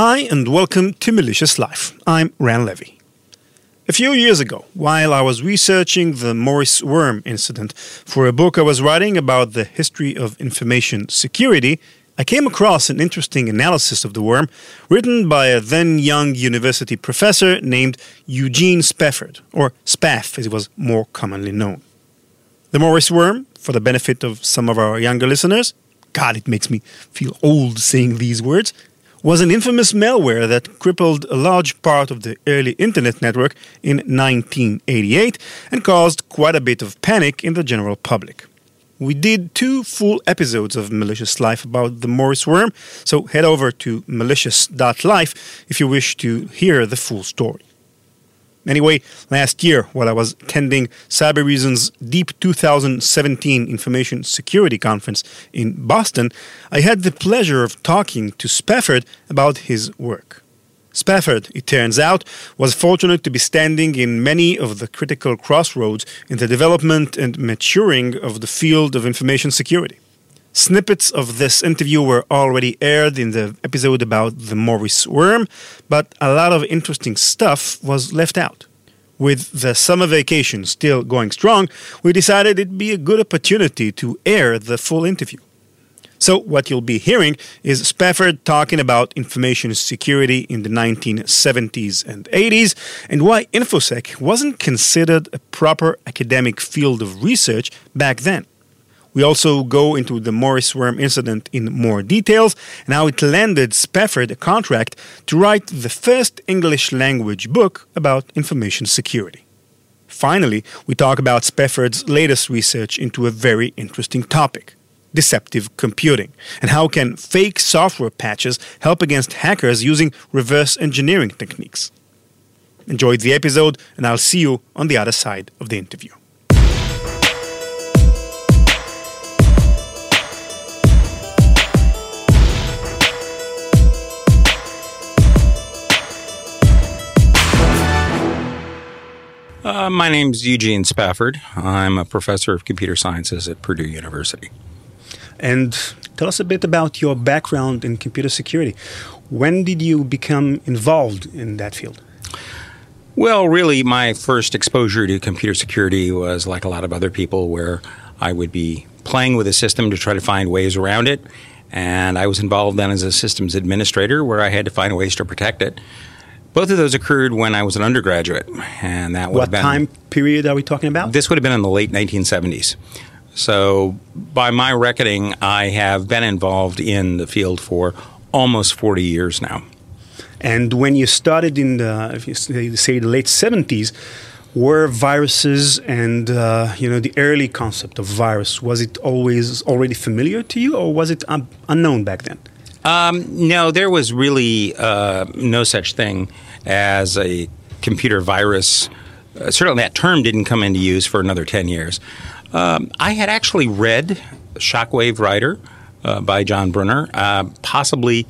Hi, and welcome to Malicious Life. I'm Ran Levi. A few years ago, while I was researching the Morris Worm incident for a book I was writing about the history of information security, I came across an interesting analysis of the worm written by a then young university professor named Eugene Spafford, or Spaf as he was more commonly known. The Morris worm, for the benefit of some of our younger listeners, God, it makes me feel old saying these words, was an infamous malware that crippled a large part of the early internet network in 1988 and caused quite a bit of panic in the general public. We did two full episodes of Malicious Life about the Morris worm, so head over to malicious.life if you wish to hear the full story. Anyway, last year, while I was attending Cybereason's Deep 2017 Information Security Conference in Boston, I had the pleasure of talking to Spafford about his work. Spafford, it turns out, was fortunate to be standing in many of the critical crossroads in the development and maturing of the field of information security. Snippets of this interview were already aired in the episode about the Morris worm, but a lot of interesting stuff was left out. With the summer vacation still going strong, we decided it'd be a good opportunity to air the full interview. So, what you'll be hearing is Spafford talking about information security in the 1970s and 80s and why InfoSec wasn't considered a proper academic field of research back then. We also go into the Morris worm incident in more details and how it landed Spafford a contract to write the first English language book about information security. Finally, we talk about Spafford's latest research into a very interesting topic deceptive computing and how can fake software patches help against hackers using reverse engineering techniques. Enjoy the episode and I'll see you on the other side of the interview. Uh, my name's Eugene Spafford. I'm a professor of computer sciences at Purdue University. And tell us a bit about your background in computer security. When did you become involved in that field? Well, really, my first exposure to computer security was like a lot of other people, where I would be playing with a system to try to find ways around it. And I was involved then as a systems administrator, where I had to find ways to protect it. Both of those occurred when I was an undergraduate, and that would what been, time period are we talking about? This would have been in the late 1970s. So, by my reckoning, I have been involved in the field for almost 40 years now. And when you started in the, if you say the late 70s, were viruses and uh, you know the early concept of virus was it always already familiar to you, or was it un- unknown back then? Um, no, there was really uh, no such thing as a computer virus. Uh, certainly, that term didn't come into use for another 10 years. Um, I had actually read Shockwave Rider uh, by John Brunner, uh, possibly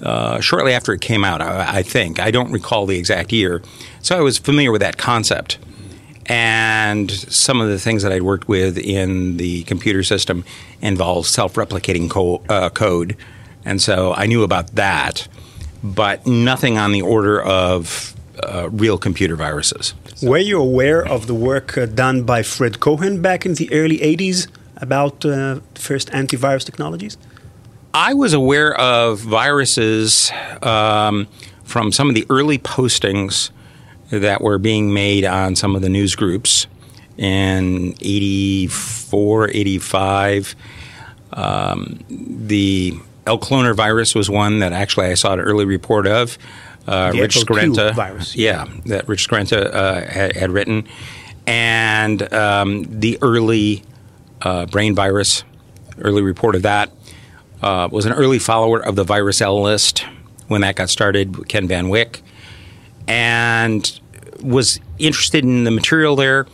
uh, shortly after it came out, I, I think. I don't recall the exact year. So I was familiar with that concept and some of the things that I'd worked with in the computer system involved self-replicating co- uh, code, and so I knew about that, but nothing on the order of uh, real computer viruses. Were you aware of the work uh, done by Fred Cohen back in the early 80s about uh, first antivirus technologies? I was aware of viruses um, from some of the early postings that were being made on some of the news groups in 84, 85. Um, the Elk Cloner virus was one that actually I saw an early report of. Uh, Rich Skrenta, virus. yeah, that Rich Skrenta uh, had, had written, and um, the early uh, brain virus, early report of that, uh, was an early follower of the Virus L list when that got started, Ken Van Wyck, and was interested in the material there.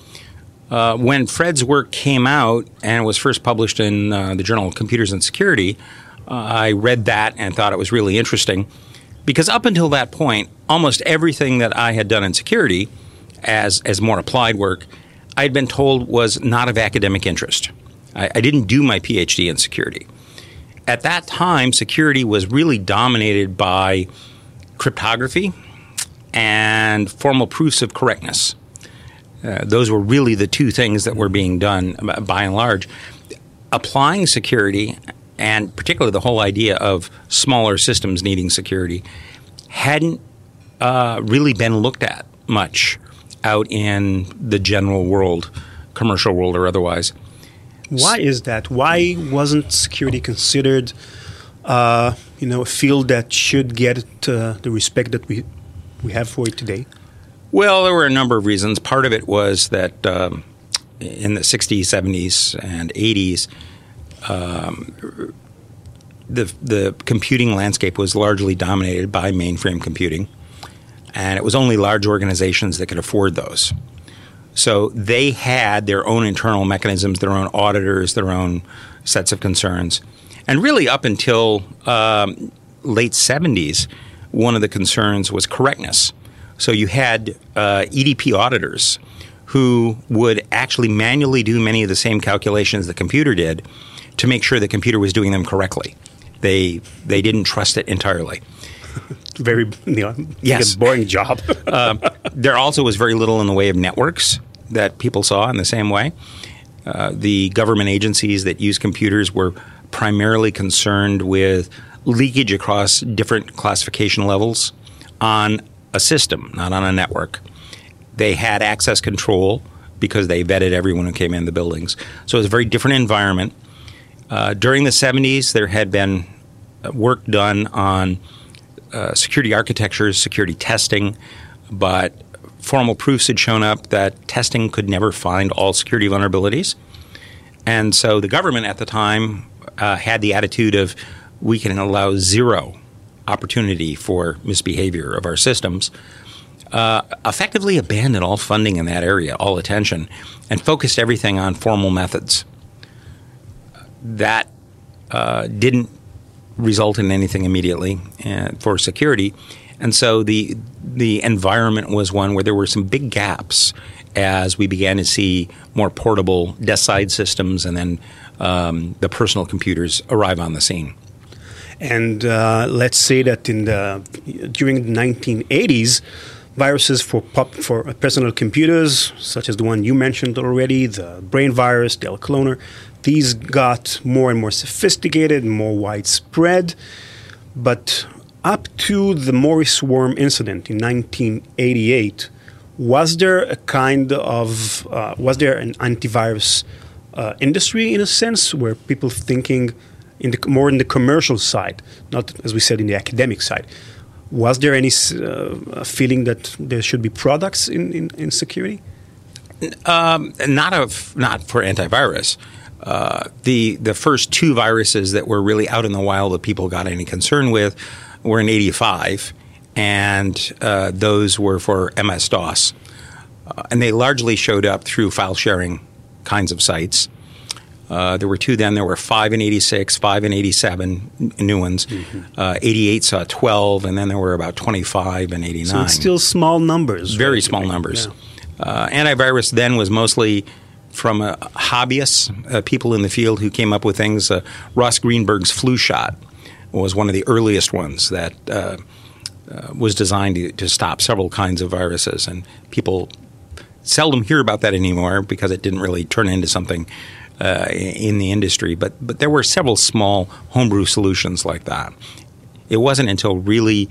Uh, when Fred's work came out and was first published in uh, the Journal of Computers and Security, uh, I read that and thought it was really interesting because up until that point, almost everything that I had done in security as, as more applied work, I had been told was not of academic interest. I, I didn't do my PhD in security. at that time, security was really dominated by cryptography and formal proofs of correctness. Uh, those were really the two things that were being done by and large. Applying security, and particularly the whole idea of smaller systems needing security, hadn't uh, really been looked at much out in the general world, commercial world or otherwise. Why is that? Why wasn't security considered, uh, you know, a field that should get uh, the respect that we we have for it today? Well, there were a number of reasons. Part of it was that um, in the 60s, 70s, and 80s, um, the the computing landscape was largely dominated by mainframe computing, and it was only large organizations that could afford those. So they had their own internal mechanisms, their own auditors, their own sets of concerns. And really, up until um, late 70s, one of the concerns was correctness. So you had uh, EDP auditors who would actually manually do many of the same calculations the computer did to make sure the computer was doing them correctly. They, they didn't trust it entirely. very you know, yes. boring job. uh, there also was very little in the way of networks that people saw in the same way. Uh, the government agencies that use computers were primarily concerned with leakage across different classification levels on a system, not on a network. They had access control because they vetted everyone who came in the buildings. So it was a very different environment. Uh, during the 70s, there had been work done on uh, security architectures, security testing, but formal proofs had shown up that testing could never find all security vulnerabilities. And so the government at the time uh, had the attitude of we can allow zero opportunity for misbehavior of our systems. Uh, effectively abandoned all funding in that area, all attention, and focused everything on formal methods. That uh, didn't result in anything immediately uh, for security. And so the the environment was one where there were some big gaps as we began to see more portable desk side systems and then um, the personal computers arrive on the scene. And uh, let's say that in the during the 1980s, viruses for pop, for personal computers, such as the one you mentioned already, the brain virus, the Elk Cloner, these got more and more sophisticated, more widespread. But up to the Morris worm incident in 1988, was there a kind of uh, was there an antivirus uh, industry in a sense where people thinking in the more in the commercial side, not as we said in the academic side? Was there any uh, feeling that there should be products in, in, in security? Um, not of not for antivirus. Uh, the the first two viruses that were really out in the wild that people got any concern with were in '85, and uh, those were for MS DOS, uh, and they largely showed up through file sharing kinds of sites. Uh, there were two then. There were five in '86, five in '87, new ones. Mm-hmm. '88 uh, saw 12, and then there were about 25 in '89. So it's still small numbers. Very right? small numbers. Yeah. antivirus then was mostly from uh, hobbyists, uh, people in the field who came up with things. Uh, Ross Greenberg's flu shot was one of the earliest ones that uh, uh, was designed to, to, stop several kinds of viruses, and people seldom hear about that anymore because it didn't really turn into something uh, in the industry. But but there were several small homebrew solutions like that. It wasn't until really.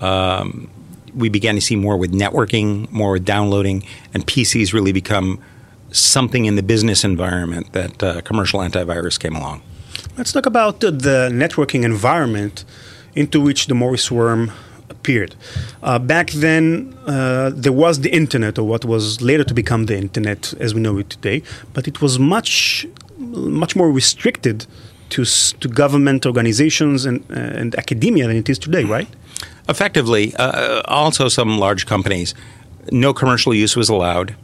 Um, we began to see more with networking, more with downloading, and PCs really become something in the business environment that uh, commercial antivirus came along. Let's talk about uh, the networking environment into which the Morris worm appeared. Uh, back then, uh, there was the internet, or what was later to become the internet as we know it today, but it was much, much more restricted to, to government organizations and, uh, and academia than it is today, right? Effectively, uh, also some large companies. No commercial use was allowed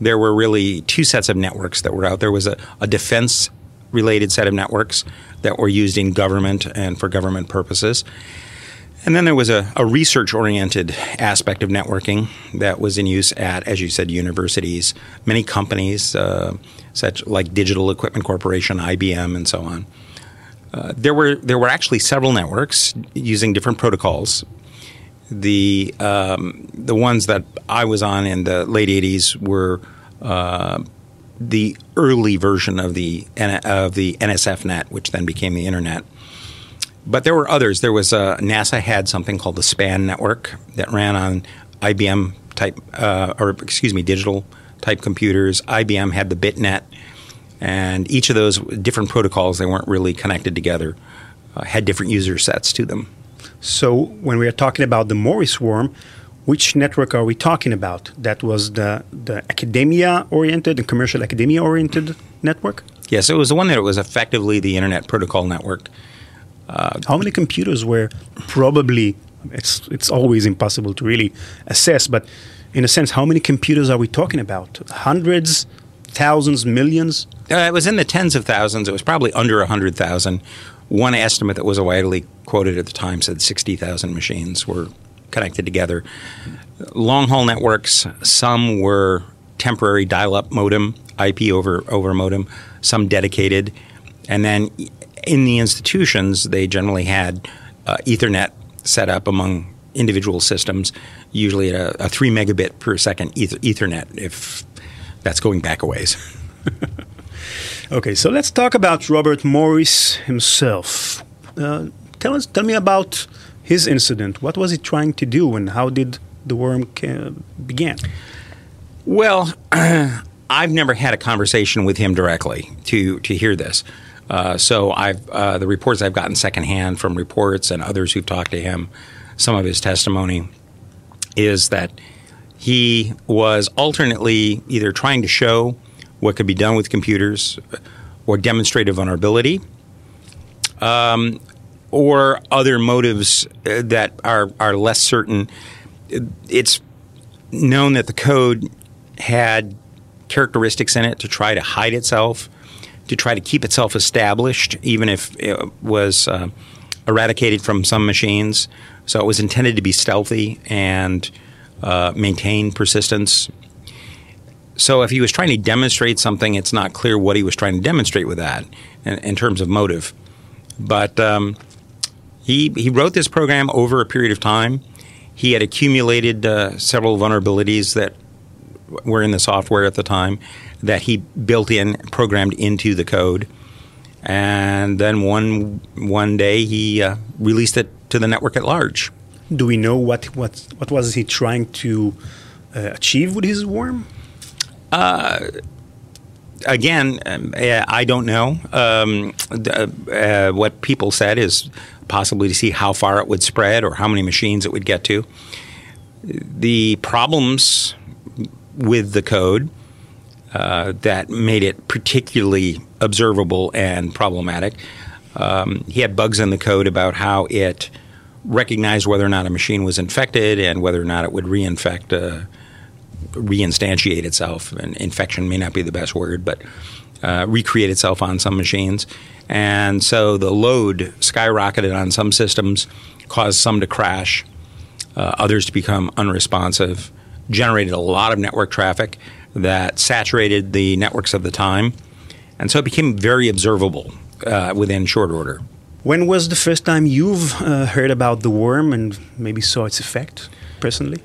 there were really two sets of networks that were out. There was a, a defense related set of networks that were used in government and for government purposes. And then there was a, a research oriented aspect of networking that was in use at, as you said, universities, many companies, uh, such like Digital Equipment Corporation, IBM, and so on. Uh, there were there were actually several networks using different protocols. The um, the ones that I was on in the late '80s were uh, the early version of the of the NSF net, which then became the internet. But there were others. There was uh, NASA had something called the SPAN network that ran on IBM type, uh, or excuse me, digital type computers. IBM had the BitNet, and each of those different protocols they weren't really connected together, uh, had different user sets to them. So when we are talking about the Morris worm, which network are we talking about? That was the the academia oriented and commercial academia oriented network. Yes, it was the one that was effectively the Internet Protocol Network. Uh, How many computers were probably? It's it's always impossible to really assess, but in a sense, how many computers are we talking about? Hundreds, thousands, millions? Uh, it was in the tens of thousands. It was probably under hundred thousand. One estimate that was widely quoted at the time said sixty thousand machines were connected together. Long haul networks, some were temporary dial up modem, IP over, over modem, some dedicated. And then in the institutions, they generally had uh, Ethernet set up among individual systems, usually at a, a three megabit per second ether, Ethernet, if that's going back a ways. okay, so let's talk about Robert Morris himself. Uh, tell us, tell me about his incident. What was he trying to do, and how did the worm ca- begin? Well, I've never had a conversation with him directly to to hear this. Uh, so I've uh, the reports I've gotten secondhand from reports and others who've talked to him. Some of his testimony is that he was alternately either trying to show what could be done with computers or demonstrate a vulnerability, um, or other motives uh, that are, are less certain. It's known that the code had characteristics in it to try to hide itself, to try to keep itself established, even if it was uh, eradicated from some machines. So it was intended to be stealthy and uh, maintain persistence. So if he was trying to demonstrate something, it's not clear what he was trying to demonstrate with that in, in terms of motive. But um, he, he wrote this program over a period of time. He had accumulated uh, several vulnerabilities that were in the software at the time that he built in, programmed into the code. And then one one day he uh, released it to the network at large. Do we know what what what was he trying to uh, achieve with his worm? Uh, again, um, I don't know. Um, uh, what people said is possibly to see how far it would spread or how many machines it would get to. The problems with the code uh, that made it particularly observable and problematic. Um, he had bugs in the code about how it recognized whether or not a machine was infected and whether or not it would reinfect, reinstantiate itself. And infection may not be the best word, but uh, recreate itself on some machines. And so the load skyrocketed on some systems, caused some to crash, uh, others to become unresponsive, generated a lot of network traffic that saturated the networks of the time. And so it became very observable uh, within short order. When was the first time you've uh, heard about the worm and maybe saw its effect personally?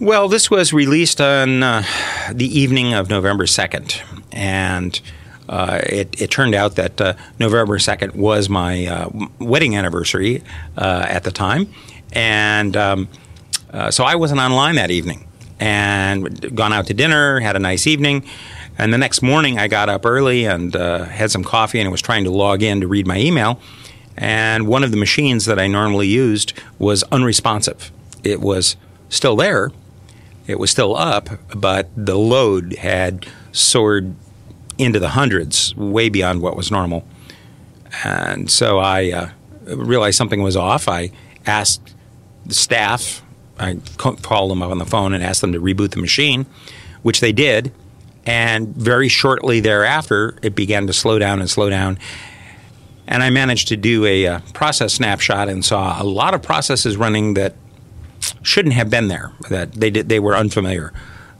Well, this was released on uh, the evening of November 2nd. And uh, it, it, turned out that uh, November 2nd was my uh, wedding anniversary uh, at the time. And um, uh, so I wasn't online that evening and gone out to dinner, had a nice evening. And the next morning, I got up early and had some coffee and was trying to log in to read my email. And one of the machines that I normally used was unresponsive. It was still there, it was still up, but the load had soared into the hundreds, way beyond what was normal. And so I uh, realized something was off. I asked the staff, I called them up on the phone and asked them to reboot the machine, which they did. And very shortly thereafter, it began to slow down and slow down. And I managed to do a uh, process snapshot and saw a lot of processes running that shouldn't have been there, that they, did, they were unfamiliar.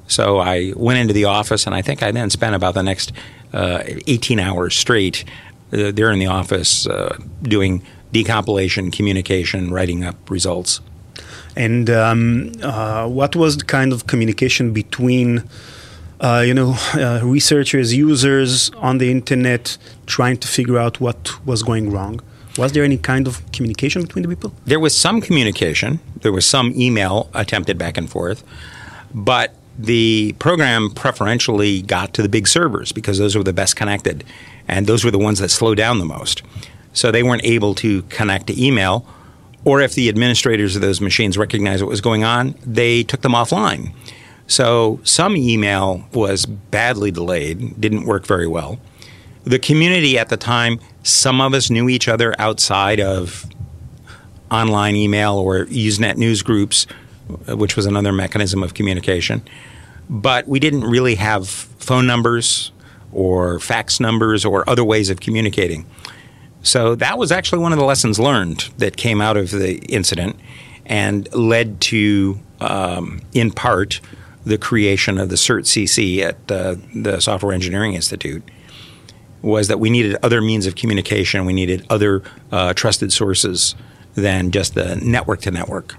So I went into the office, and I think I then spent about the next uh, 18 hours straight Uh, they're in the office uh, doing decompilation, communication, writing up results. And um, uh, what was the kind of communication between, uh, you know, uh, researchers, users on the internet trying to figure out what was going wrong? Was there any kind of communication between the people? There was some communication. There was some email attempted back and forth, but the program preferentially got to the big servers because those were the best connected, and those were the ones that slowed down the most. So they weren't able to connect to email, or if the administrators of those machines recognized what was going on, they took them offline. So some email was badly delayed, didn't work very well. The community at the time, some of us knew each other outside of online email or Usenet news groups, which was another mechanism of communication. But we didn't really have phone numbers or fax numbers or other ways of communicating. So that was actually one of the lessons learned that came out of the incident and led to, um, in part, the creation of the CERT CC at uh, the Software Engineering Institute. Was that we needed other means of communication, we needed other uh, trusted sources than just the network to network.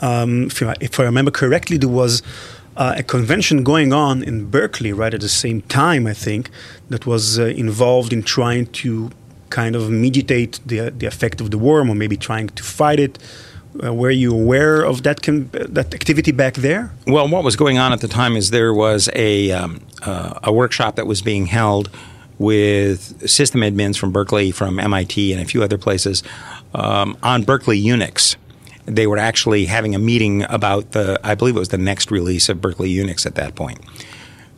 Um, if, I, if I remember correctly, there was uh, a convention going on in Berkeley right at the same time, I think, that was uh, involved in trying to kind of mediate the, the effect of the worm or maybe trying to fight it. Uh, were you aware of that com- that activity back there? Well, what was going on at the time is there was a um, uh, a workshop that was being held with system admins from Berkeley, from MIT, and a few other places um, on Berkeley Unix. They were actually having a meeting about the, I believe it was the next release of Berkeley Unix at that point.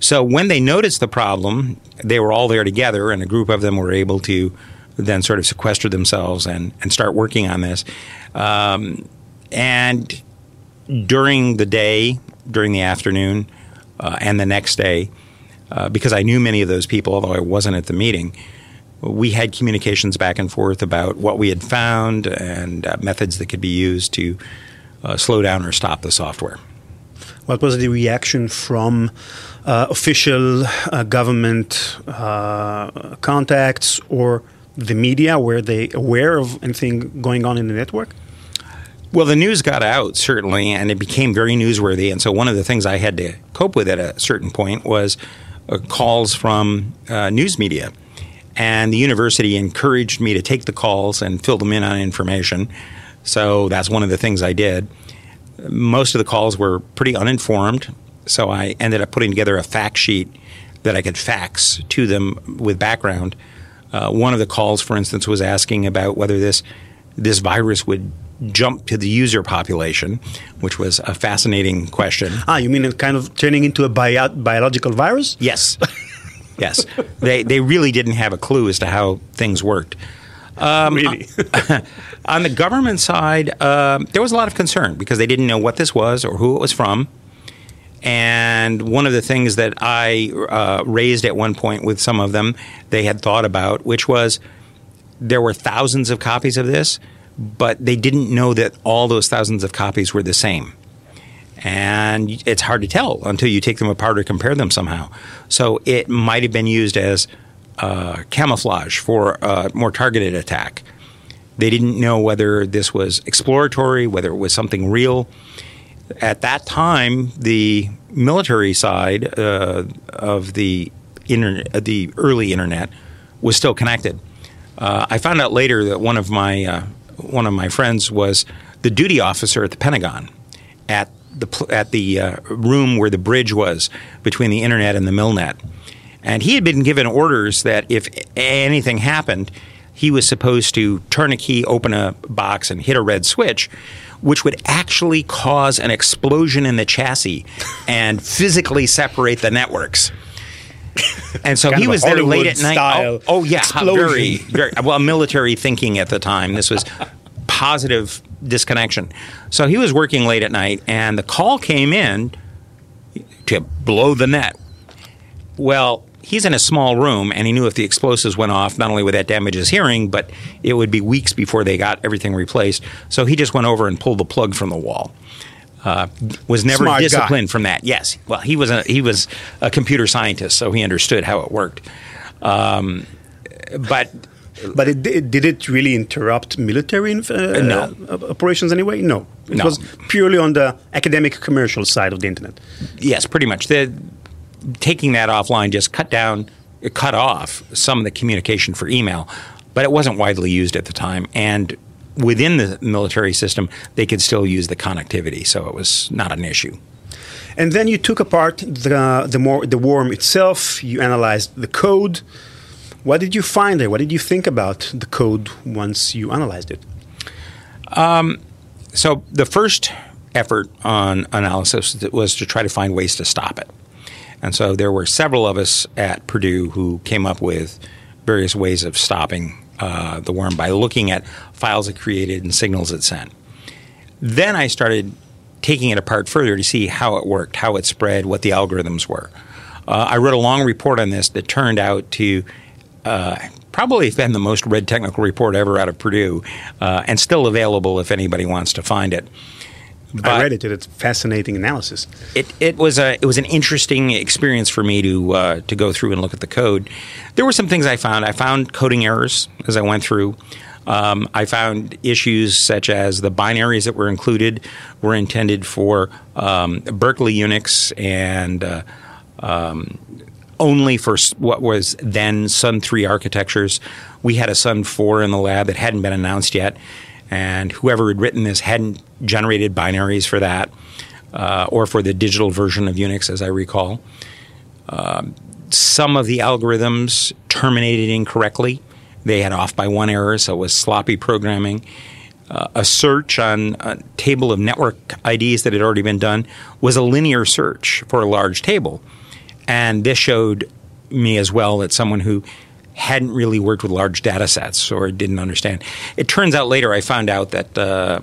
So when they noticed the problem, they were all there together, and a group of them were able to then sort of sequester themselves and, and start working on this. Um, and during the day, during the afternoon, uh, and the next day, uh, because I knew many of those people, although I wasn't at the meeting, we had communications back and forth about what we had found and uh, methods that could be used to uh, slow down or stop the software. What was the reaction from uh, official uh, government contacts or the media? Were they aware of anything going on in the network? Well, the news got out, certainly, and it became very newsworthy. And so, one of the things I had to cope with at a certain point was uh, calls from uh, news media. And the university encouraged me to take the calls and fill them in on information. So, that's one of the things I did. Most of the calls were pretty uninformed. So, I ended up putting together a fact sheet that I could fax to them with background uh, one of the calls, for instance, was asking about whether this this virus would jump to the user population, which was a fascinating question. Ah, you mean it kind of turning into a bio- biological virus? Yes, yes. They they really didn't have a clue as to how things worked. Um, really? on the government side, uh, there was a lot of concern because they didn't know what this was or who it was from. And one of the things that I uh, raised at one point with some of them, they had thought about, which was there were thousands of copies of this, but they didn't know that all those thousands of copies were the same. And it's hard to tell until you take them apart or compare them somehow. So it might have been used as uh, camouflage for a more targeted attack. They didn't know whether this was exploratory, whether it was something real at that time, the military side uh, of the internet, the early internet, was still connected. Uh, I found out later that one of my uh, one of my friends was the duty officer at the Pentagon, at the at the uh, room where the bridge was between the internet and the milnet, and he had been given orders that if anything happened, he was supposed to turn a key, open a box, and hit a red switch which would actually cause an explosion in the chassis and physically separate the networks. And so he was there late at night. Oh, oh, yeah, very, very well military thinking at the time. This was positive disconnection. So he was working late at night, and the call came in to blow the net. Well, he's in a small room, and he knew if the explosives went off, not only would that damage his hearing, but it would be weeks before they got everything replaced. So he just went over and pulled the plug from the wall. Uh, was never Smart disciplined guy. from that. Yes, well, he was a, he was a computer scientist, so he understood how it worked. Um, but But it, did- did it really interrupt military inf- uh, No. uh, operations anyway? No. It No. was purely on the academic commercial side of the internet. yes, pretty much. The, taking that offline just cut down, it cut off some of the communication for email, but it wasn't widely used at the time. And within the military system, they could still use the connectivity, so it was not an issue. And then you took apart the the, more, the worm itself. You analyzed the code. What did you find there? What did you think about the code once you analyzed it? Um, so the first effort on analysis was to try to find ways to stop it. And so there were several of us at Purdue who came up with various ways of stopping uh, the worm by looking at files it created and signals it sent. Then I started taking it apart further to see how it worked, how it spread, what the algorithms were. Uh, I wrote a long report on this that turned out to uh, probably have been the most read technical report ever out of Purdue, uh, and still available if anybody wants to find it. I But- read it. It's fascinating analysis. it, it was a it was an interesting experience for me to uh, to go through and look at the code. There were some things I found. I found coding errors as I went through. Um, I found issues such as the binaries that were included were intended for um, Berkeley Unix and uh, um, only for what was then Sun 3 architectures. We had a Sun 4 in the lab that hadn't been announced yet, and whoever had written this hadn't generated binaries for that uh, or for the digital version of Unix, as I recall. Um, some of the algorithms terminated incorrectly. They had off by one error, so it was sloppy programming. Uh, a search on a table of network IDs that had already been done was a linear search for a large table. And this showed me as well that someone who hadn't really worked with large data sets or didn't understand. It turns out later I found out that uh,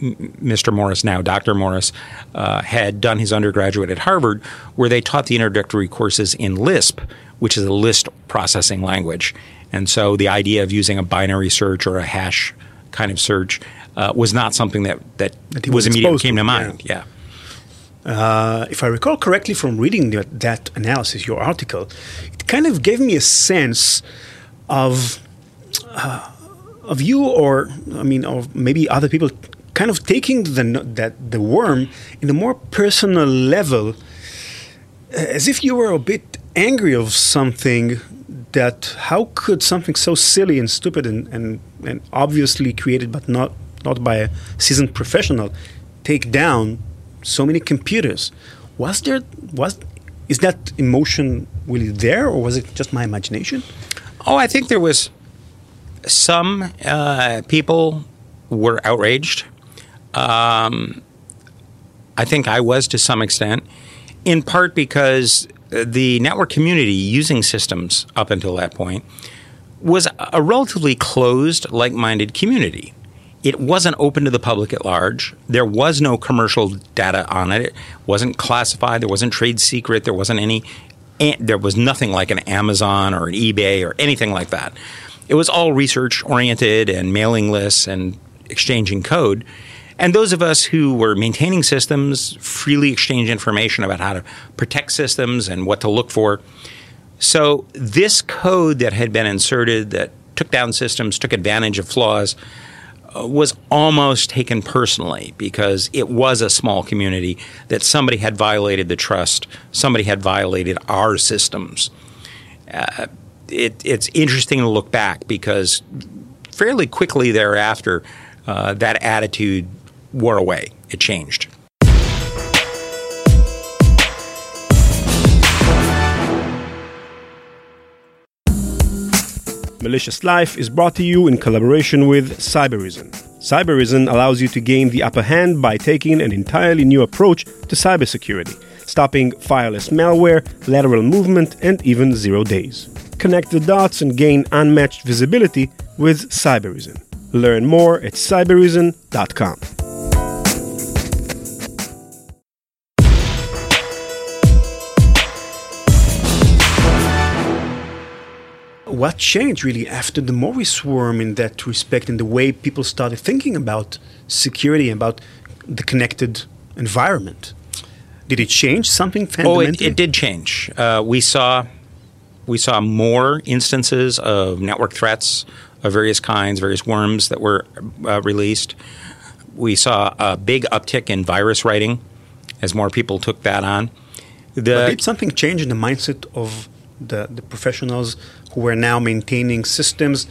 Mr. Morris, now Dr. Morris, uh, had done his undergraduate at Harvard, where they taught the introductory courses in Lisp, which is a list processing language. And so the idea of using a binary search or a hash kind of search uh, was not something that, that, That was immediately came to, to yeah. mind. Yeah. Uh, if I recall correctly from reading the, that analysis, your article, it kind of gave me a sense of uh, of you, or I mean, or maybe other people, kind of taking the that the worm in a more personal level, as if you were a bit angry of something. That how could something so silly and stupid and, and, and obviously created, but not not by a seasoned professional, take down so many computers. Was there was is that emotion really there, or was it just my imagination? Oh, I think there was some uh, people were outraged. Um, I think I was to some extent, in part because the network community using systems up until that point was a relatively closed, like minded community. It wasn't open to the public at large. There was no commercial data on it. It wasn't classified. There wasn't trade secret. There wasn't any. eh, There was nothing like an Amazon or an eBay or anything like that. It was all research oriented and mailing lists and exchanging code. And those of us who were maintaining systems freely exchange information about how to protect systems and what to look for. So, this code that had been inserted that took down systems, took advantage of flaws, was almost taken personally because it was a small community that somebody had violated the trust, somebody had violated our systems. Uh, it, it's interesting to look back because fairly quickly thereafter, uh, that attitude wore away. It changed. Malicious Life is brought to you in collaboration with Cybereason. Cybereason allows you to gain the upper hand by taking an entirely new approach to cybersecurity, stopping fileless malware, lateral movement, and even zero days. Connect the dots and gain unmatched visibility with Cybereason. Learn more at cybereason.com. What changed really after the Morris worm in that respect, in the way people started thinking about security, about the connected environment? Did it change something Oh, fundamentally? it, it did change. Uh, we saw We saw more instances of network threats of various kinds, various worms that were uh, released. We saw a big uptick in virus writing as more people took that on. The, did something change in the mindset of the, the professionals who are now maintaining systems?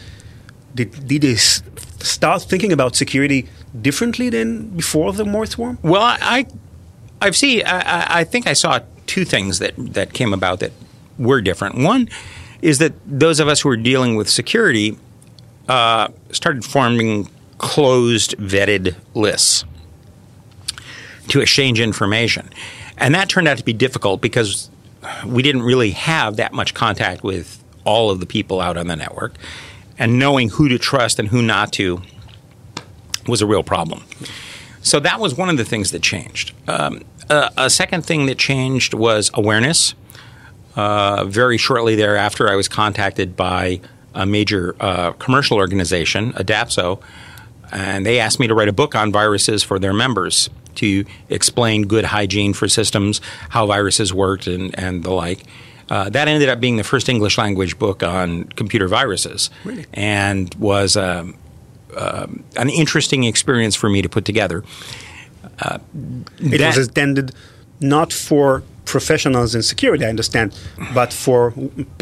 Did, did they start thinking about security differently than before the Morris worm? Well, I, I've seen. I, I think I saw two things that that came about that were different. One is that those of us who are dealing with security uh, started forming closed, vetted lists to exchange information, and that turned out to be difficult because we didn't really have that much contact with all of the people out on the network, and knowing who to trust and who not to was a real problem. So that was one of the things that changed. Um, a second thing that changed was awareness. Uh, very shortly thereafter, I was contacted by a major uh, commercial organization, Adapso, and they asked me to write a book on viruses for their members to explain good hygiene for systems, how viruses worked, and, and the like. Uh, that ended up being the first English language book on computer viruses, really? and was um, um, an interesting experience for me to put together. Uh, it was intended not for professionals in security, I understand, but for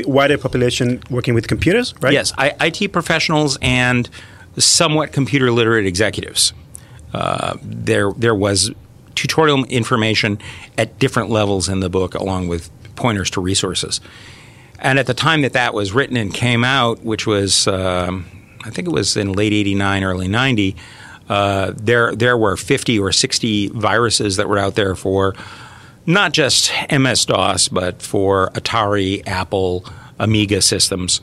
wider population working with computers, right? Yes, I, IT professionals and somewhat computer literate executives. Uh, there, there was tutorial information at different levels in the book, along with pointers to resources. And at the time that that was written and came out, which was, um, I think it was in late '89, early '90, uh, there there were 50 or 60 viruses that were out there for not just MS DOS, but for Atari, Apple, Amiga systems.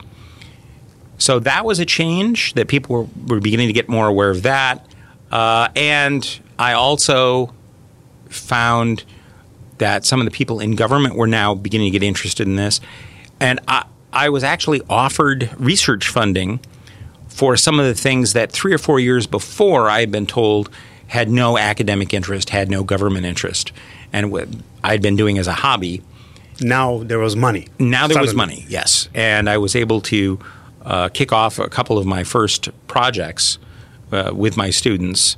So that was a change that people were, were beginning to get more aware of that. Uh, and I also found that some of the people in government were now beginning to get interested in this. And I, I was actually offered research funding for some of the things that three or four years before I had been told had no academic interest, had no government interest, and what I'd been doing as a hobby. Now there was money. Now there Suddenly. was money, yes. And I was able to uh, kick off a couple of my first projects uh, with my students.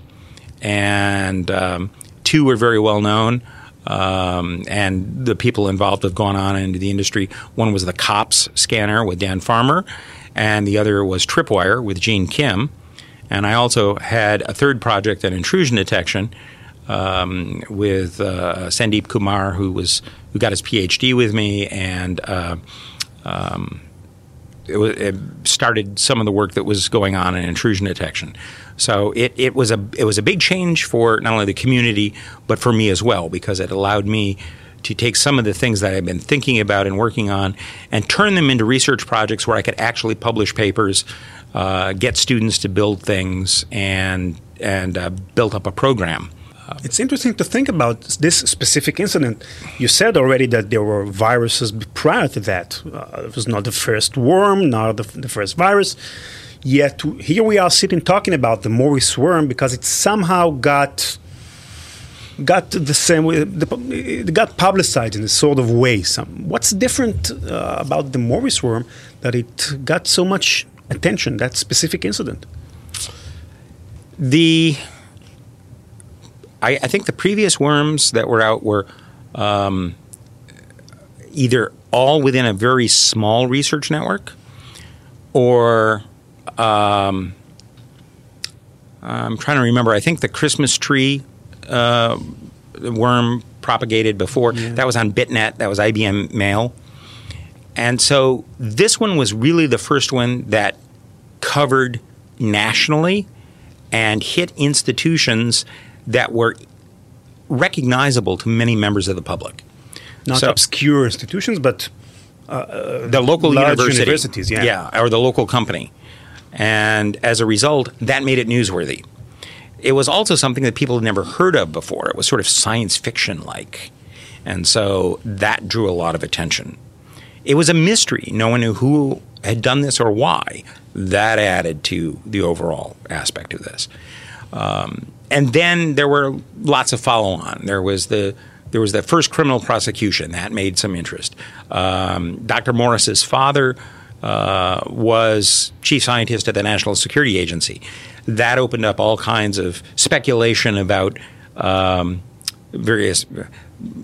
And um, two were very well known. Um, and the people involved have gone on into the industry. One was the COPS scanner with Dan Farmer, and the other was Tripwire with Gene Kim. And I also had a third project on intrusion detection um, with uh, Sandeep Kumar, who was who got his PhD with me, and uh, um, it, started some of the work that was going on in intrusion detection. So it, it was a it was a big change for not only the community but for me as well because it allowed me to take some of the things that I've been thinking about and working on and turn them into research projects where I could actually publish papers, uh, get students to build things, and and uh, build up a program. It's interesting to think about this specific incident. You said already that there were viruses prior to that. Uh, it was not the first worm, not the, the first virus. Yet here we are sitting talking about the Morris worm because it somehow got got the same way, it got publicized in a sort of way. Some, what's different uh, about the Morris worm that it got so much attention, that specific incident? The I, I think the previous worms that were out were um, either all within a very small research network or um, I'm trying to remember. I think the Christmas tree uh, worm propagated before. Yeah. That was on BitNet. That was IBM Mail. And so this one was really the first one that covered nationally and hit institutions that were recognizable to many members of the public. Not so, obscure institutions, but uh, uh the local university, universities, yeah. yeah, or the local company. And as a result, that made it newsworthy. It was also something that people had never heard of before. It was sort of science fiction like. And so that drew a lot of attention. It was a mystery. No one knew who had done this or why. That added to the overall aspect of this. Um, and then there were lots of follow on. There was the there was that first criminal prosecution that made some interest. Um, Dr. Morris's father uh, was chief scientist at the National Security Agency. That opened up all kinds of speculation about um, various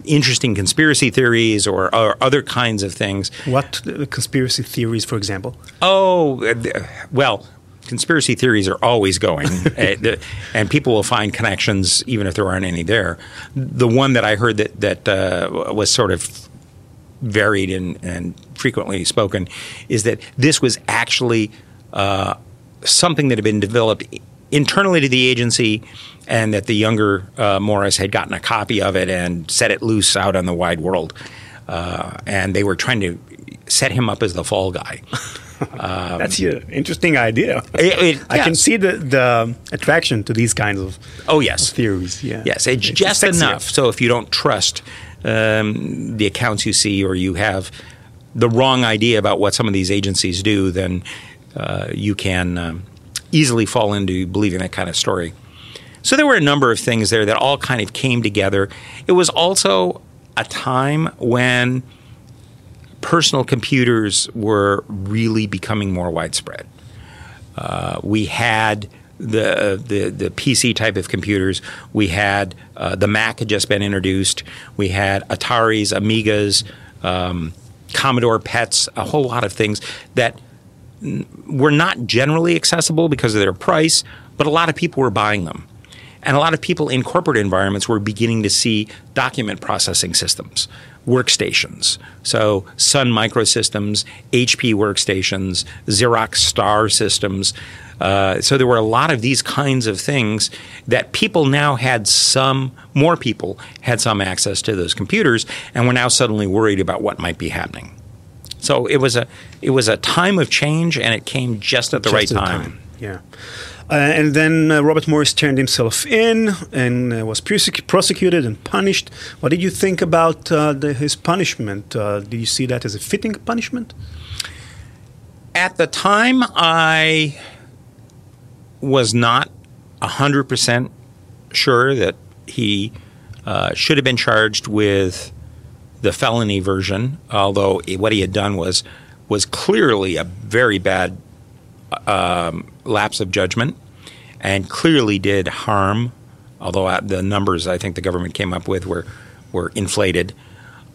interesting conspiracy theories or, or, other kinds of things. What conspiracy theories, for example? Oh, uh, well, conspiracy theories are always going, uh, and people will find connections even if there aren't any there. The one that I heard that that uh, was sort of varied and, and, frequently spoken is that this was actually uh, something that had been developed internally to the agency and that the younger uh, Morris had gotten a copy of it and set it loose out on the wide world. Uh, and they were trying to set him up as the fall guy. Um, That's an interesting idea. It, it, I can see the, the attraction to these kinds of oh yes theories. Yeah. Yes, it's, it's just enough. So if you don't trust um, the accounts you see, or you have the wrong idea about what some of these agencies do, then uh, you can um, easily fall into believing that kind of story. So there were a number of things there that all kind of came together. It was also a time when personal computers were really becoming more widespread. Uh, we had the, the, the PC type of computers. We had uh, the Mac had just been introduced. We had Ataris, Amigas, um, Commodore PETs, a whole lot of things that were not generally accessible because of their price, but a lot of people were buying them. And a lot of people in corporate environments were beginning to see document processing systems, workstations. So Sun Microsystems, HP workstations, Xerox Star systems. Uh, so there were a lot of these kinds of things that people now had some, more people had some access to those computers, and were now suddenly worried about what might be happening. So it was a it was a time of change, and it came just at the just right time. time. Yeah. Uh, and then uh, Robert Morris turned himself in and uh, was prosecuted and punished. What did you think about the, his punishment? Did you see that as a fitting punishment? At the time, I was not 100% sure that he uh, should have been charged with the felony version, although what he had done was was clearly a very bad um, lapse of judgment and clearly did harm, although the numbers I think the government came up with were, were inflated.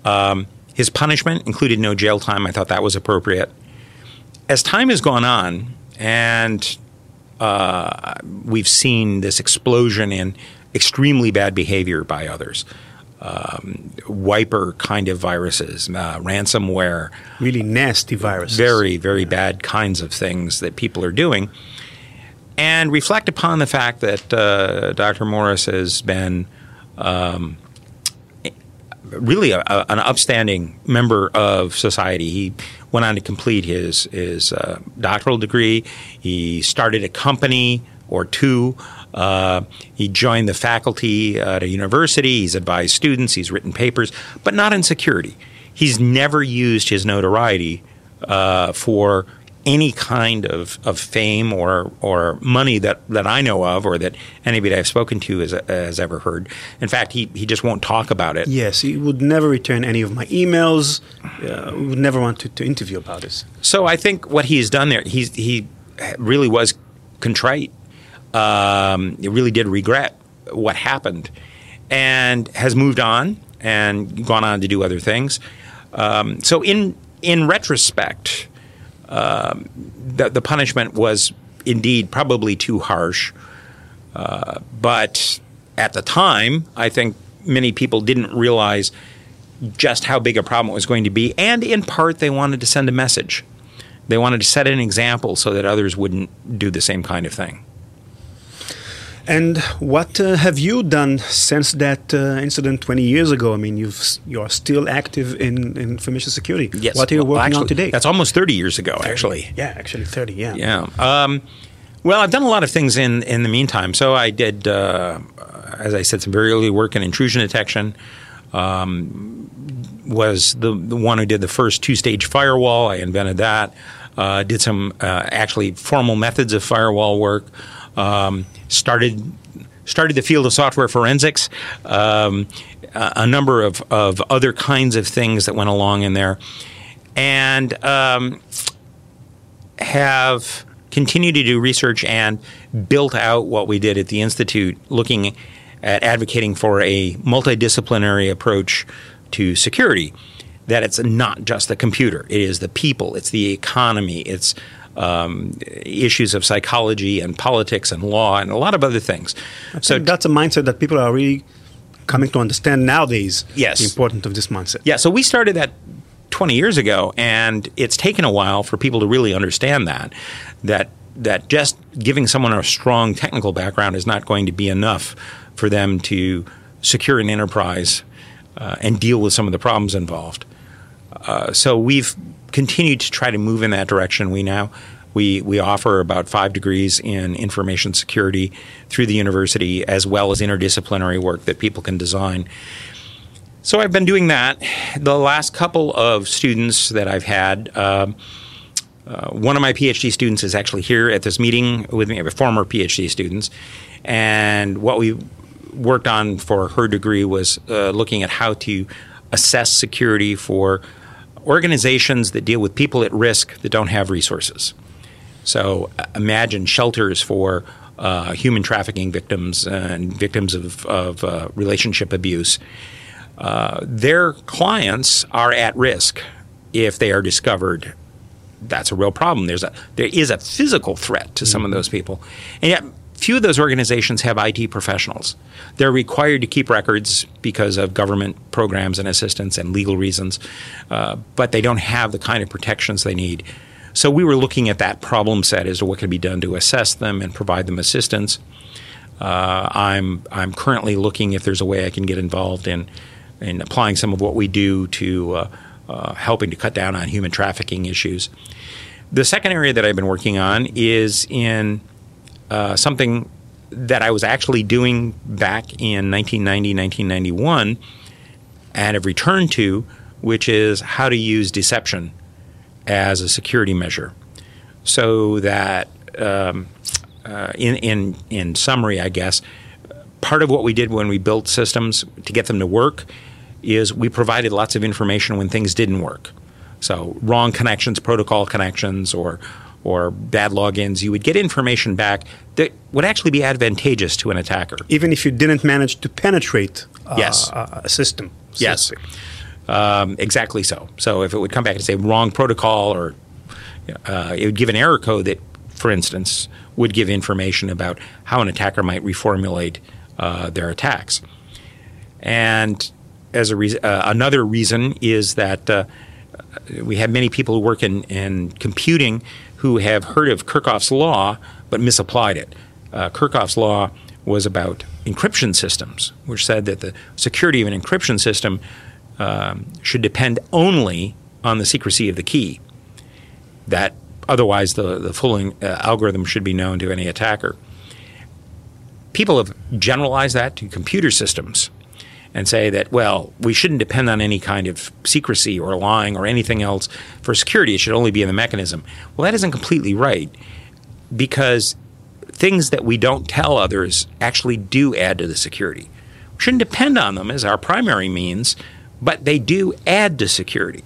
Um, his punishment included no jail time. I thought that was appropriate. As time has gone on, and uh, we've seen this explosion in extremely bad behavior by others um, wiper kind of viruses, uh, ransomware. Really nasty viruses. Very, very yeah. bad kinds of things that people are doing. And reflect upon the fact that uh, Dr. Morris has been um, really a, a, an upstanding member of society. He went on to complete his, his uh, doctoral degree, he started a company or two. Uh, he joined the faculty at a university. He's advised students. He's written papers, but not in security. He's never used his notoriety uh, for any kind of, of fame or or money that, that I know of or that anybody I've spoken to has, has ever heard. In fact, he, he just won't talk about it. Yes, he would never return any of my emails. Uh, would never want to, to interview about this. So I think what he's done there, he's, he really was contrite um, really did regret what happened and has moved on and gone on to do other things. Um, so, in in retrospect, um, the, the, punishment was indeed probably too harsh. Uh, but at the time, I think many people didn't realize just how big a problem it was going to be. And in part, they wanted to send a message. They wanted to set an example so that others wouldn't do the same kind of thing. And what uh, have you done since that uh, incident 20 years ago? I mean, you've, you're still active in, in information security. Yes. What are you well, working actually, on today? That's almost 30 years ago, 30. actually. Yeah, actually 30, yeah. Yeah. Um, well, I've done a lot of things in, in the meantime. So I did, uh, as I said, some very early work in intrusion detection. Um, was the, the one who did the first two stage firewall. I invented that. Uh, did some uh, actually formal methods of firewall work. Um, started started the field of software forensics, um, a, number of, of other kinds of things that went along in there, and um, have continued to do research and built out what we did at the Institute, looking at advocating for a multidisciplinary approach to security. That it's not just the computer, it is the people, it's the economy, it's um, issues of psychology and politics and law and a lot of other things. I so that's a mindset that people are really coming to understand nowadays. Yes, the importance of this mindset. Yeah. So we started that 20 years ago, and it's taken a while for people to really understand that that that just giving someone a strong technical background is not going to be enough for them to secure an enterprise uh, and deal with some of the problems involved. Uh, so we've continued to try to move in that direction. We now we we offer about five degrees in information security through the university, as well as interdisciplinary work that people can design. So I've been doing that. The last couple of students that I've had. Uh, uh, one of my PhD students is actually here at this meeting with me, a former PhD students, and what we worked on for her degree was uh, looking at how to assess security for organizations that deal with people at risk that don't have resources. So uh, imagine shelters for uh, human trafficking victims and victims of, of uh, relationship abuse. Uh, their clients are at risk if they are discovered. That's a real problem. There's a there is a physical threat to some mm-hmm. of those people, and yet few of those organizations have IT professionals. They're required to keep records because of government programs and assistance and legal reasons, uh, but they don't have the kind of protections they need. So we were looking at that problem set as to what can be done to assess them and provide them assistance. Uh, I'm I'm currently looking if there's a way I can get involved in in applying some of what we do to uh, uh helping to cut down on human trafficking issues. The second area that I've been working on is in uh, something that I was actually doing back in 1990, 1991, and have returned to, which is how to use deception as a security measure. So that, um, uh, in, in, in summary, I guess, part of what we did when we built systems to get them to work is we provided lots of information when things didn't work. So, wrong connections, protocol connections, or or bad logins, you would get information back that would actually be advantageous to an attacker. Even if you didn't manage to penetrate uh, yes. a system. yes. Um, exactly so. So if it would come back and say wrong protocol or uh, it would give an error code that, for instance, would give information about how an attacker might reformulate uh, their attacks. And as a re- uh, another reason is that uh, we have many people who work in, in computing who have heard of Kerckhoffs's law but misapplied it. Uh, Kerckhoffs's law was about encryption systems, which said that the security of an encryption system um, should depend only on the secrecy of the key. That otherwise the the full uh, algorithm should be known to any attacker. People have generalized that to computer systems and say that, well, we shouldn't depend on any kind of secrecy or lying or anything else for security. It should only be in the mechanism. Well, that isn't completely right because things that we don't tell others actually do add to the security. We shouldn't depend on them as our primary means, but they do add to security.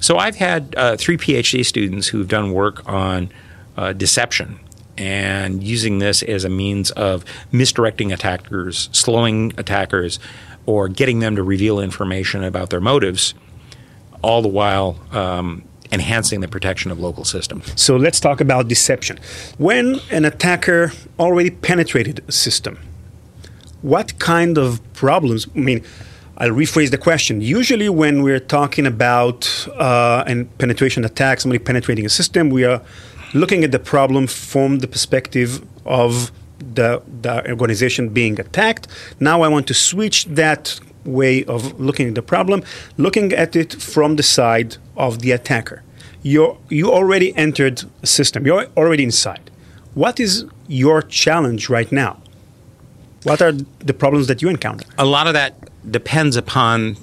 So I've had uh, three PhD students who've done work on uh, deception and using this as a means of misdirecting attackers, slowing attackers, or getting them to reveal information about their motives, all the while um, enhancing the protection of local systems. So let's talk about deception. When an attacker already penetrated a system, what kind of problems? I mean, I'll rephrase the question. Usually, when we're talking about uh, an penetration attack, somebody penetrating a system, we are looking at the problem from the perspective of the, the organization being attacked. Now I want to switch that way of looking at the problem, looking at it from the side of the attacker. you you already entered a system, you're already inside. What is your challenge right now? What are the problems that you encounter? A lot of that depends upon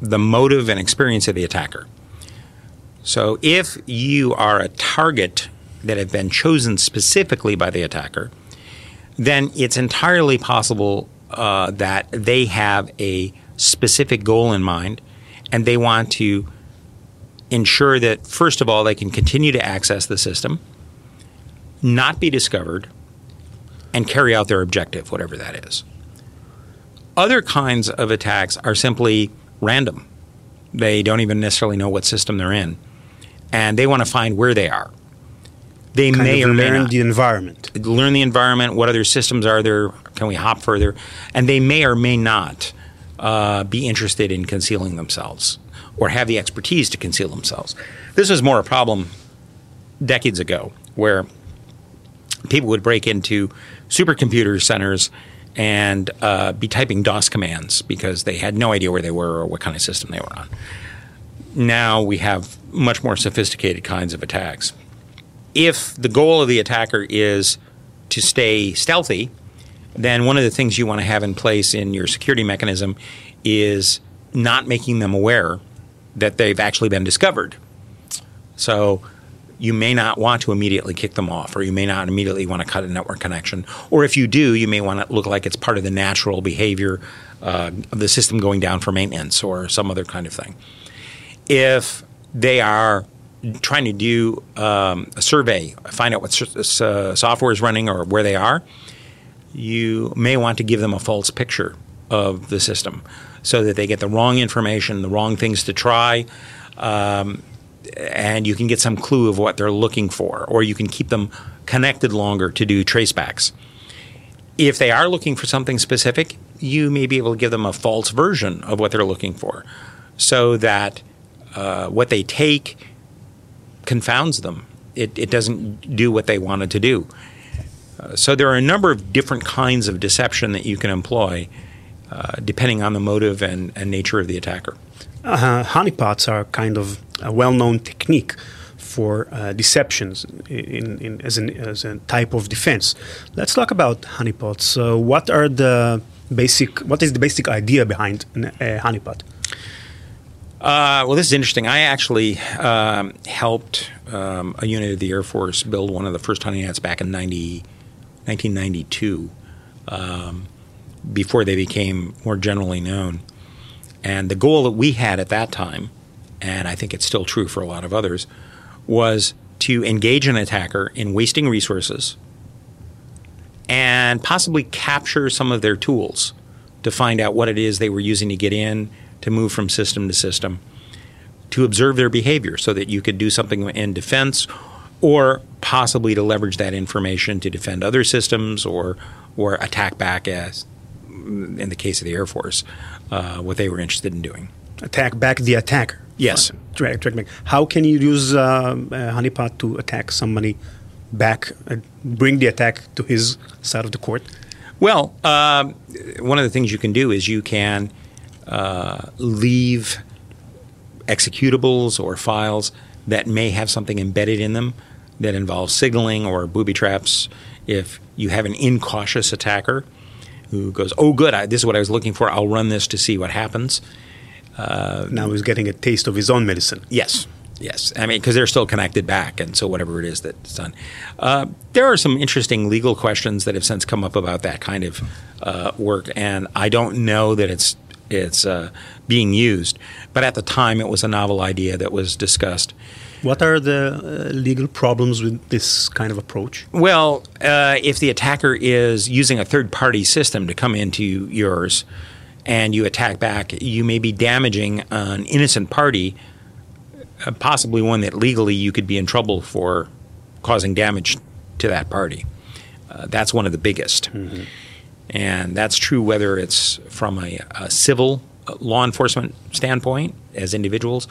the motive and experience of the attacker. So if you are a target that have been chosen specifically by the attacker, then it's entirely possible uh, that they have a specific goal in mind and they want to ensure that, first of all, they can continue to access the system, not be discovered, and carry out their objective, whatever that is. Other kinds of attacks are simply random. They don't even necessarily know what system they're in, and they want to find where they are. They may or may learn not the environment. learn the environment. What other systems are there? Can we hop further? And they may or may not uh, be interested in concealing themselves or have the expertise to conceal themselves. This was more a problem decades ago, where people would break into supercomputer centers and uh, be typing DOS commands because they had no idea where they were or what kind of system they were on. Now we have much more sophisticated kinds of attacks. If the goal of the attacker is to stay stealthy, then one of the things you want to have in place in your security mechanism is not making them aware that they've actually been discovered. So you may not want to immediately kick them off, or you may not immediately want to cut a network connection. Or if you do, you may want to look like it's part of the natural behavior uh, of the system going down for maintenance or some other kind of thing. If they are trying to do um, a survey, find out what uh, software is running or where they are, you may want to give them a false picture of the system so that they get the wrong information, the wrong things to try, um, and you can get some clue of what they're looking for, or you can keep them connected longer to do tracebacks. If they are looking for something specific, you may be able to give them a false version of what they're looking for so that uh, what they take confounds them. It, it doesn't do what they wanted to do. Uh, so there are a number of different kinds of deception that you can employ uh, depending on the motive and, and nature of the attacker. Uh, honeypots are kind of a well-known technique for uh, deceptions in, in, as, an, as a type of defense. Let's talk about honeypots. Uh, what are the basic? What is the basic idea behind a honeypot? Uh, well, this is interesting. I actually um, helped um, a unit of the Air Force build one of the first honeypots back in 90, 1992, um, before they became more generally known. And the goal that we had at that time, and I think it's still true for a lot of others, was to engage an attacker in wasting resources and possibly capture some of their tools to find out what it is they were using to get in, to move from system to system, to observe their behavior so that you could do something in defense or possibly to leverage that information to defend other systems or or attack back as in the case of the Air Force, uh, what they were interested in doing. Attack back the attacker. Yes. How can you use uh, a honeypot to attack somebody back, uh, bring the attack to his side of the court? Well, um, one of the things you can do is you can uh, leave executables or files that may have something embedded in them that involves signaling or booby traps. If you have an incautious attacker who goes, "Oh, good, I, this is what I was looking for. I'll run this to see what happens." now he's getting a taste of his own medicine. Yes, yes. I mean, because they're still connected back, and so whatever it is that's done. Uh, there are some interesting legal questions that have since come up about that kind of uh, work, and I don't know that it's it's uh, being used. But at the time, it was a novel idea that was discussed. What are the uh, legal problems with this kind of approach? Well, uh, if the attacker is using a third party system to come into yours and you attack back, you may be damaging an innocent party, uh, possibly one that legally you could be in trouble for causing damage to that party. Uh, that's one of the biggest. And that's true whether it's from a, a civil law enforcement standpoint as individuals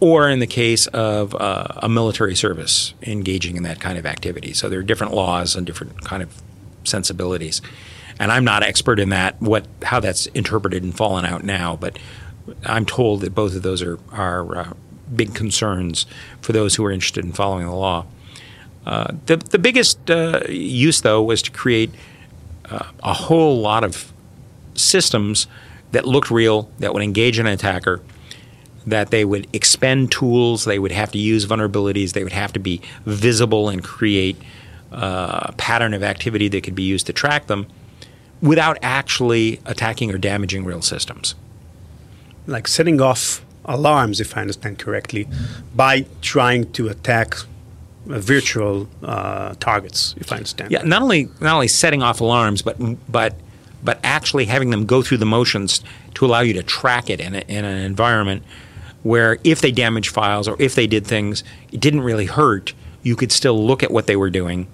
or in the case of uh, a military service engaging in that kind of activity. So there are different laws and different kind of sensibilities. And I'm not expert in that, what how that's interpreted and fallen out now, but I'm told that both of those are, are uh, big concerns for those who are interested in following the law. Uh, the, the biggest uh, use, though, was to create uh, a whole lot of systems that looked real, that would engage an attacker, that they would expend tools, they would have to use vulnerabilities, they would have to be visible and create uh, pattern of activity that could be used to track them without actually attacking or damaging real systems. Like setting off alarms, if I understand correctly, by trying to attack virtual uh, targets, if I understand. Yeah, not only not only setting off alarms, but but but actually having them go through the motions to allow you to track it in, a, in an environment where if they damaged files or if they did things, it didn't really hurt. You could still look at what they were doing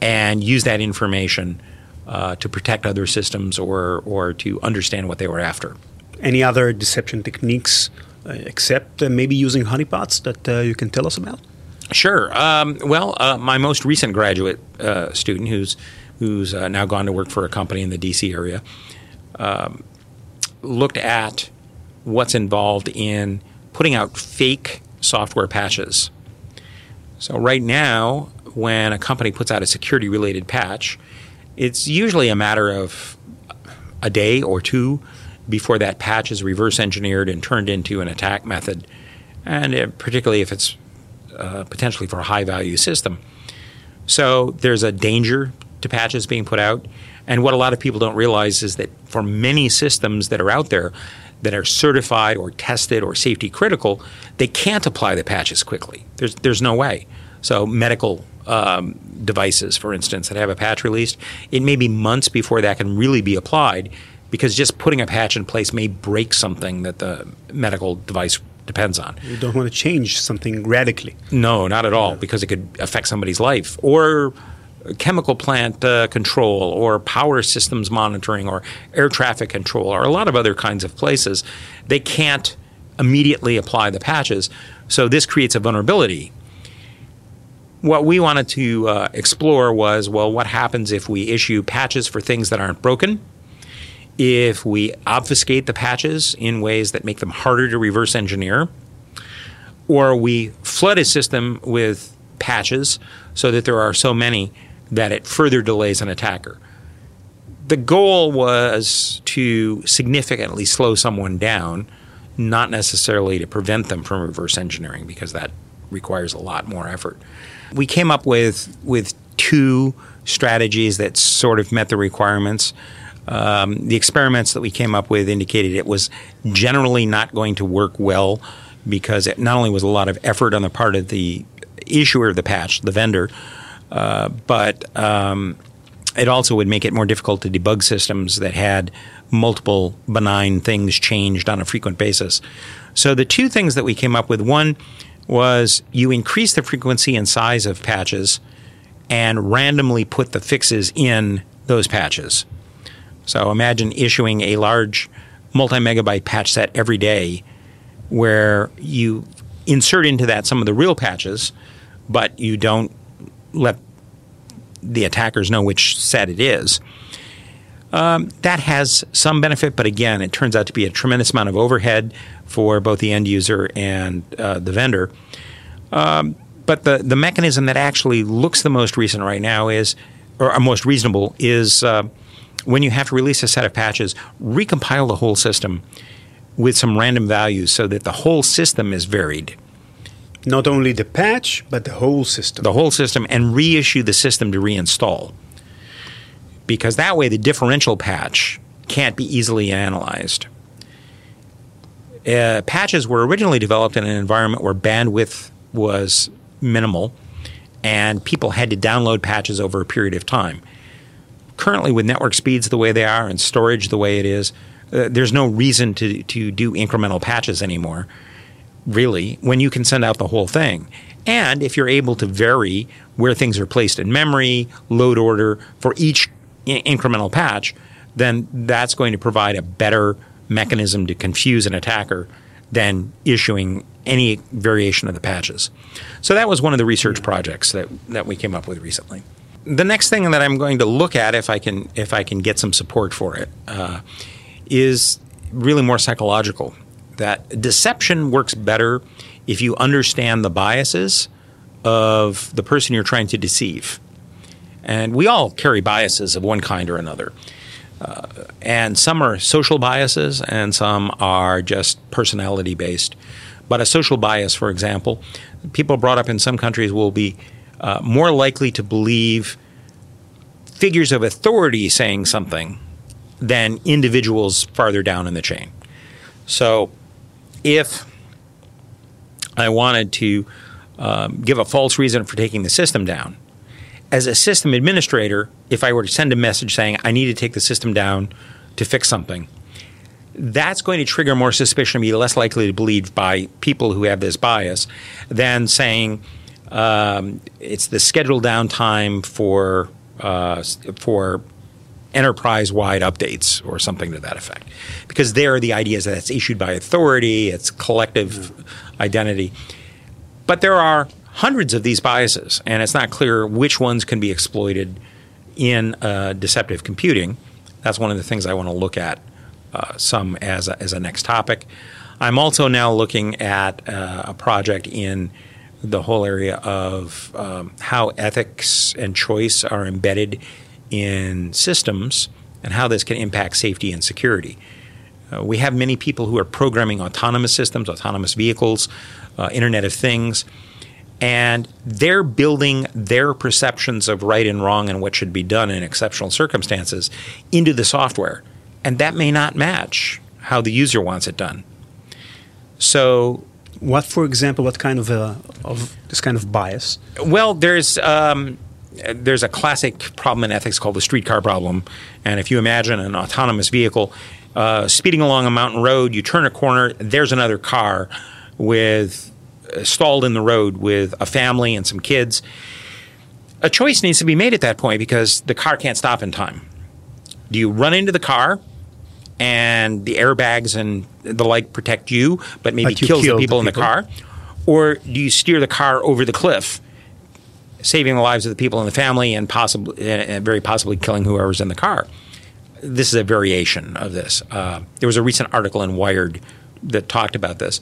and use that information uh, to protect other systems or or to understand what they were after. Any other deception techniques uh, except uh, maybe using honeypots that uh, you can tell us about? Sure. Um, well, uh, my most recent graduate uh, student, who's who's now gone to work for a company in the D.C. area, um, looked at what's involved in putting out fake software patches. So right now, when a company puts out a security related patch, it's usually a matter of a day or two before that patch is reverse engineered and turned into an attack method, and it, particularly if it's uh, potentially for a high value system. So there's a danger to patches being put out. And what a lot of people don't realize is that for many systems that are out there that are certified or tested or safety critical, they can't apply the patches quickly. There's, there's no way. So medical um, devices, for instance, that have a patch released, it may be months before that can really be applied because just putting a patch in place may break something that the medical device depends on. You don't want to change something radically. No, not at all, because it could affect somebody's life or chemical plant uh, control or power systems monitoring or air traffic control or a lot of other kinds of places. They can't immediately apply the patches, so this creates a vulnerability what we wanted to uh, explore was well, what happens if we issue patches for things that aren't broken? If we obfuscate the patches in ways that make them harder to reverse engineer, or we flood a system with patches so that there are so many that it further delays an attacker. The goal was to significantly slow someone down, not necessarily to prevent them from reverse engineering, because that requires a lot more effort. We came up with with two strategies that sort of met the requirements. Um, the experiments that we came up with indicated it was generally not going to work well because it not only was a lot of effort on the part of the issuer of the patch, the vendor, uh, but um, it also would make it more difficult to debug systems that had multiple benign things changed on a frequent basis. So the two things that we came up with one was you increase the frequency and size of patches and randomly put the fixes in those patches. So imagine issuing a large multi megabyte patch set every day where you insert into that some of the real patches, but you don't let the attackers know which set it is. Um, that has some benefit, but again, it turns out to be a tremendous amount of overhead for both the end user and uh, the vendor. Um, but the, the mechanism that actually looks the most recent right now is, or most reasonable, is uh, when you have to release a set of patches, recompile the whole system with some random values so that the whole system is varied. Not only the patch, but the whole system. The whole system, and reissue the system to reinstall because that way the differential patch can't be easily analyzed. Uh, patches were originally developed in an environment where bandwidth was minimal and people had to download patches over a period of time. Currently, with network speeds the way they are and storage the way it is, uh, there's no reason to, to do incremental patches anymore, really, when you can send out the whole thing. And if you're able to vary where things are placed in memory, load order for each incremental patch, then that's going to provide a better mechanism to confuse an attacker than issuing any variation of the patches. So that was one of the research projects that, that we came up with recently. The next thing that I'm going to look at, if I can if I can get some support for it, uh, is really more psychological. That deception works better if you understand the biases of the person you're trying to deceive. And we all carry biases of one kind or another. Uh, and some are social biases and some are just personality based. But a social bias, for example, people brought up in some countries will be uh, more likely to believe figures of authority saying something than individuals farther down in the chain. So, if I wanted to um, give a false reason for taking the system down, as a system administrator, if I were to send a message saying I need to take the system down to fix something, that's going to trigger more suspicion and be less likely to believe by people who have this bias than saying um, it's the scheduled downtime for uh, for enterprise-wide updates or something to that effect, because there are the idea is that it's issued by authority, it's collective mm-hmm. identity, but there are hundreds of these biases, and it's not clear which ones can be exploited in uh, deceptive computing. That's one of the things I want to look at uh, some as a, as a next topic. I'm also now looking at uh, a project in the whole area of um, how ethics and choice are embedded in systems and how this can impact safety and security. Uh, we have many people who are programming autonomous systems, autonomous vehicles, uh, Internet of Things, and they're building their perceptions of right and wrong and what should be done in exceptional circumstances into the software. And that may not match how the user wants it done. So what, for example, what kind of uh, of this kind of bias? Well, there's um, there's a classic problem in ethics called the streetcar problem, and if you imagine an autonomous vehicle uh, speeding along a mountain road, you turn a corner, there's another car with uh, stalled in the road with a family and some kids. A choice needs to be made at that point because the car can't stop in time. Do you run into the car and the airbags and the like protect you, but maybe kills the people, the people in the car? Or do you steer the car over the cliff, saving the lives of the people in the family and possibly, and very possibly killing whoever's in the car? This is a variation of this. Uh, there was a recent article in Wired that talked about this.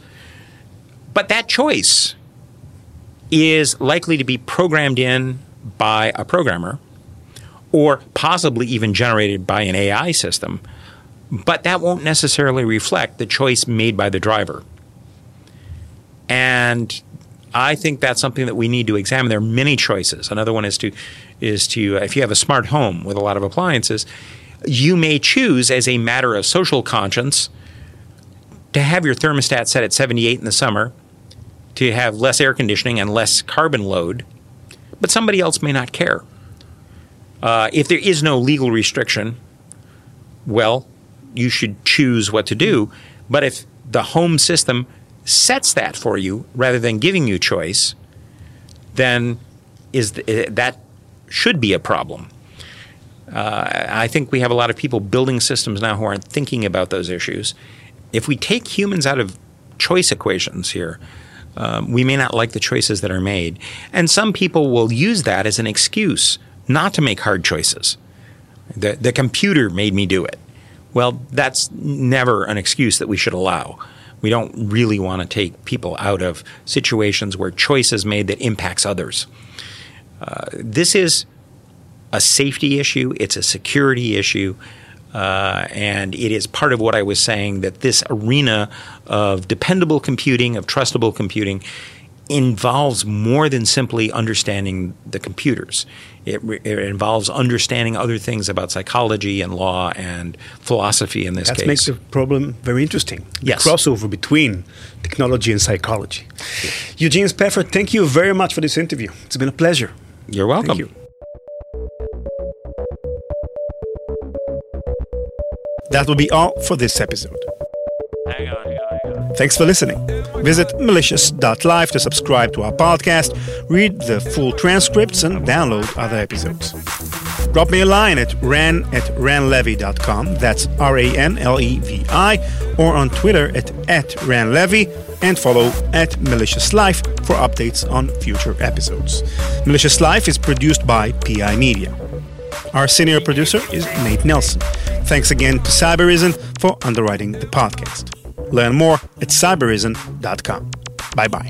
But that choice is likely to be programmed in by a programmer or possibly even generated by an AI system but that won't necessarily reflect the choice made by the driver. And I think that's something that we need to examine. There are many choices. Another one is to is to if you have a smart home with a lot of appliances, you may choose as a matter of social conscience to have your thermostat set at 78 in the summer, to have less air conditioning and less carbon load, but somebody else may not care. Uh, if there is no legal restriction, well, you should choose what to do. But if the home system sets that for you rather than giving you choice, then is the, eh, that should be a problem. Uh, I think we have a lot of people building systems now who aren't thinking about those issues. If we take humans out of choice equations here, um, we may not like the choices that are made. And some people will use that as an excuse not to make hard choices. The, the computer made me do it. Well, that's never an excuse that we should allow. We don't really want to take people out of situations where choice is made that impacts others. Uh, this is a safety issue, it's a security issue. Uh, and it is part of what I was saying that this arena of dependable computing, of trustable computing, involves more than simply understanding the computers. It, it, involves understanding other things about psychology and law and philosophy in this that case. That makes the problem very interesting. Yes. The crossover between technology and psychology. Yeah. Eugene Spafford, thank you very much for this interview. It's been a pleasure. You're welcome. Thank you. That will be all for this episode. Hang on, hang on. Thanks for listening. Visit malicious.live to subscribe to our podcast, read the full transcripts, and download other episodes. Drop me a line at ran at ranlevi.com, that's R A N L E V I, or on Twitter at, at ranlevi, and follow at Malicious Life for updates on future episodes. Malicious Life is produced by PI Media. Our senior producer is Nate Nelson. Thanks again to Cybereason for underwriting the podcast. Learn more at cybereason.com. Bye bye.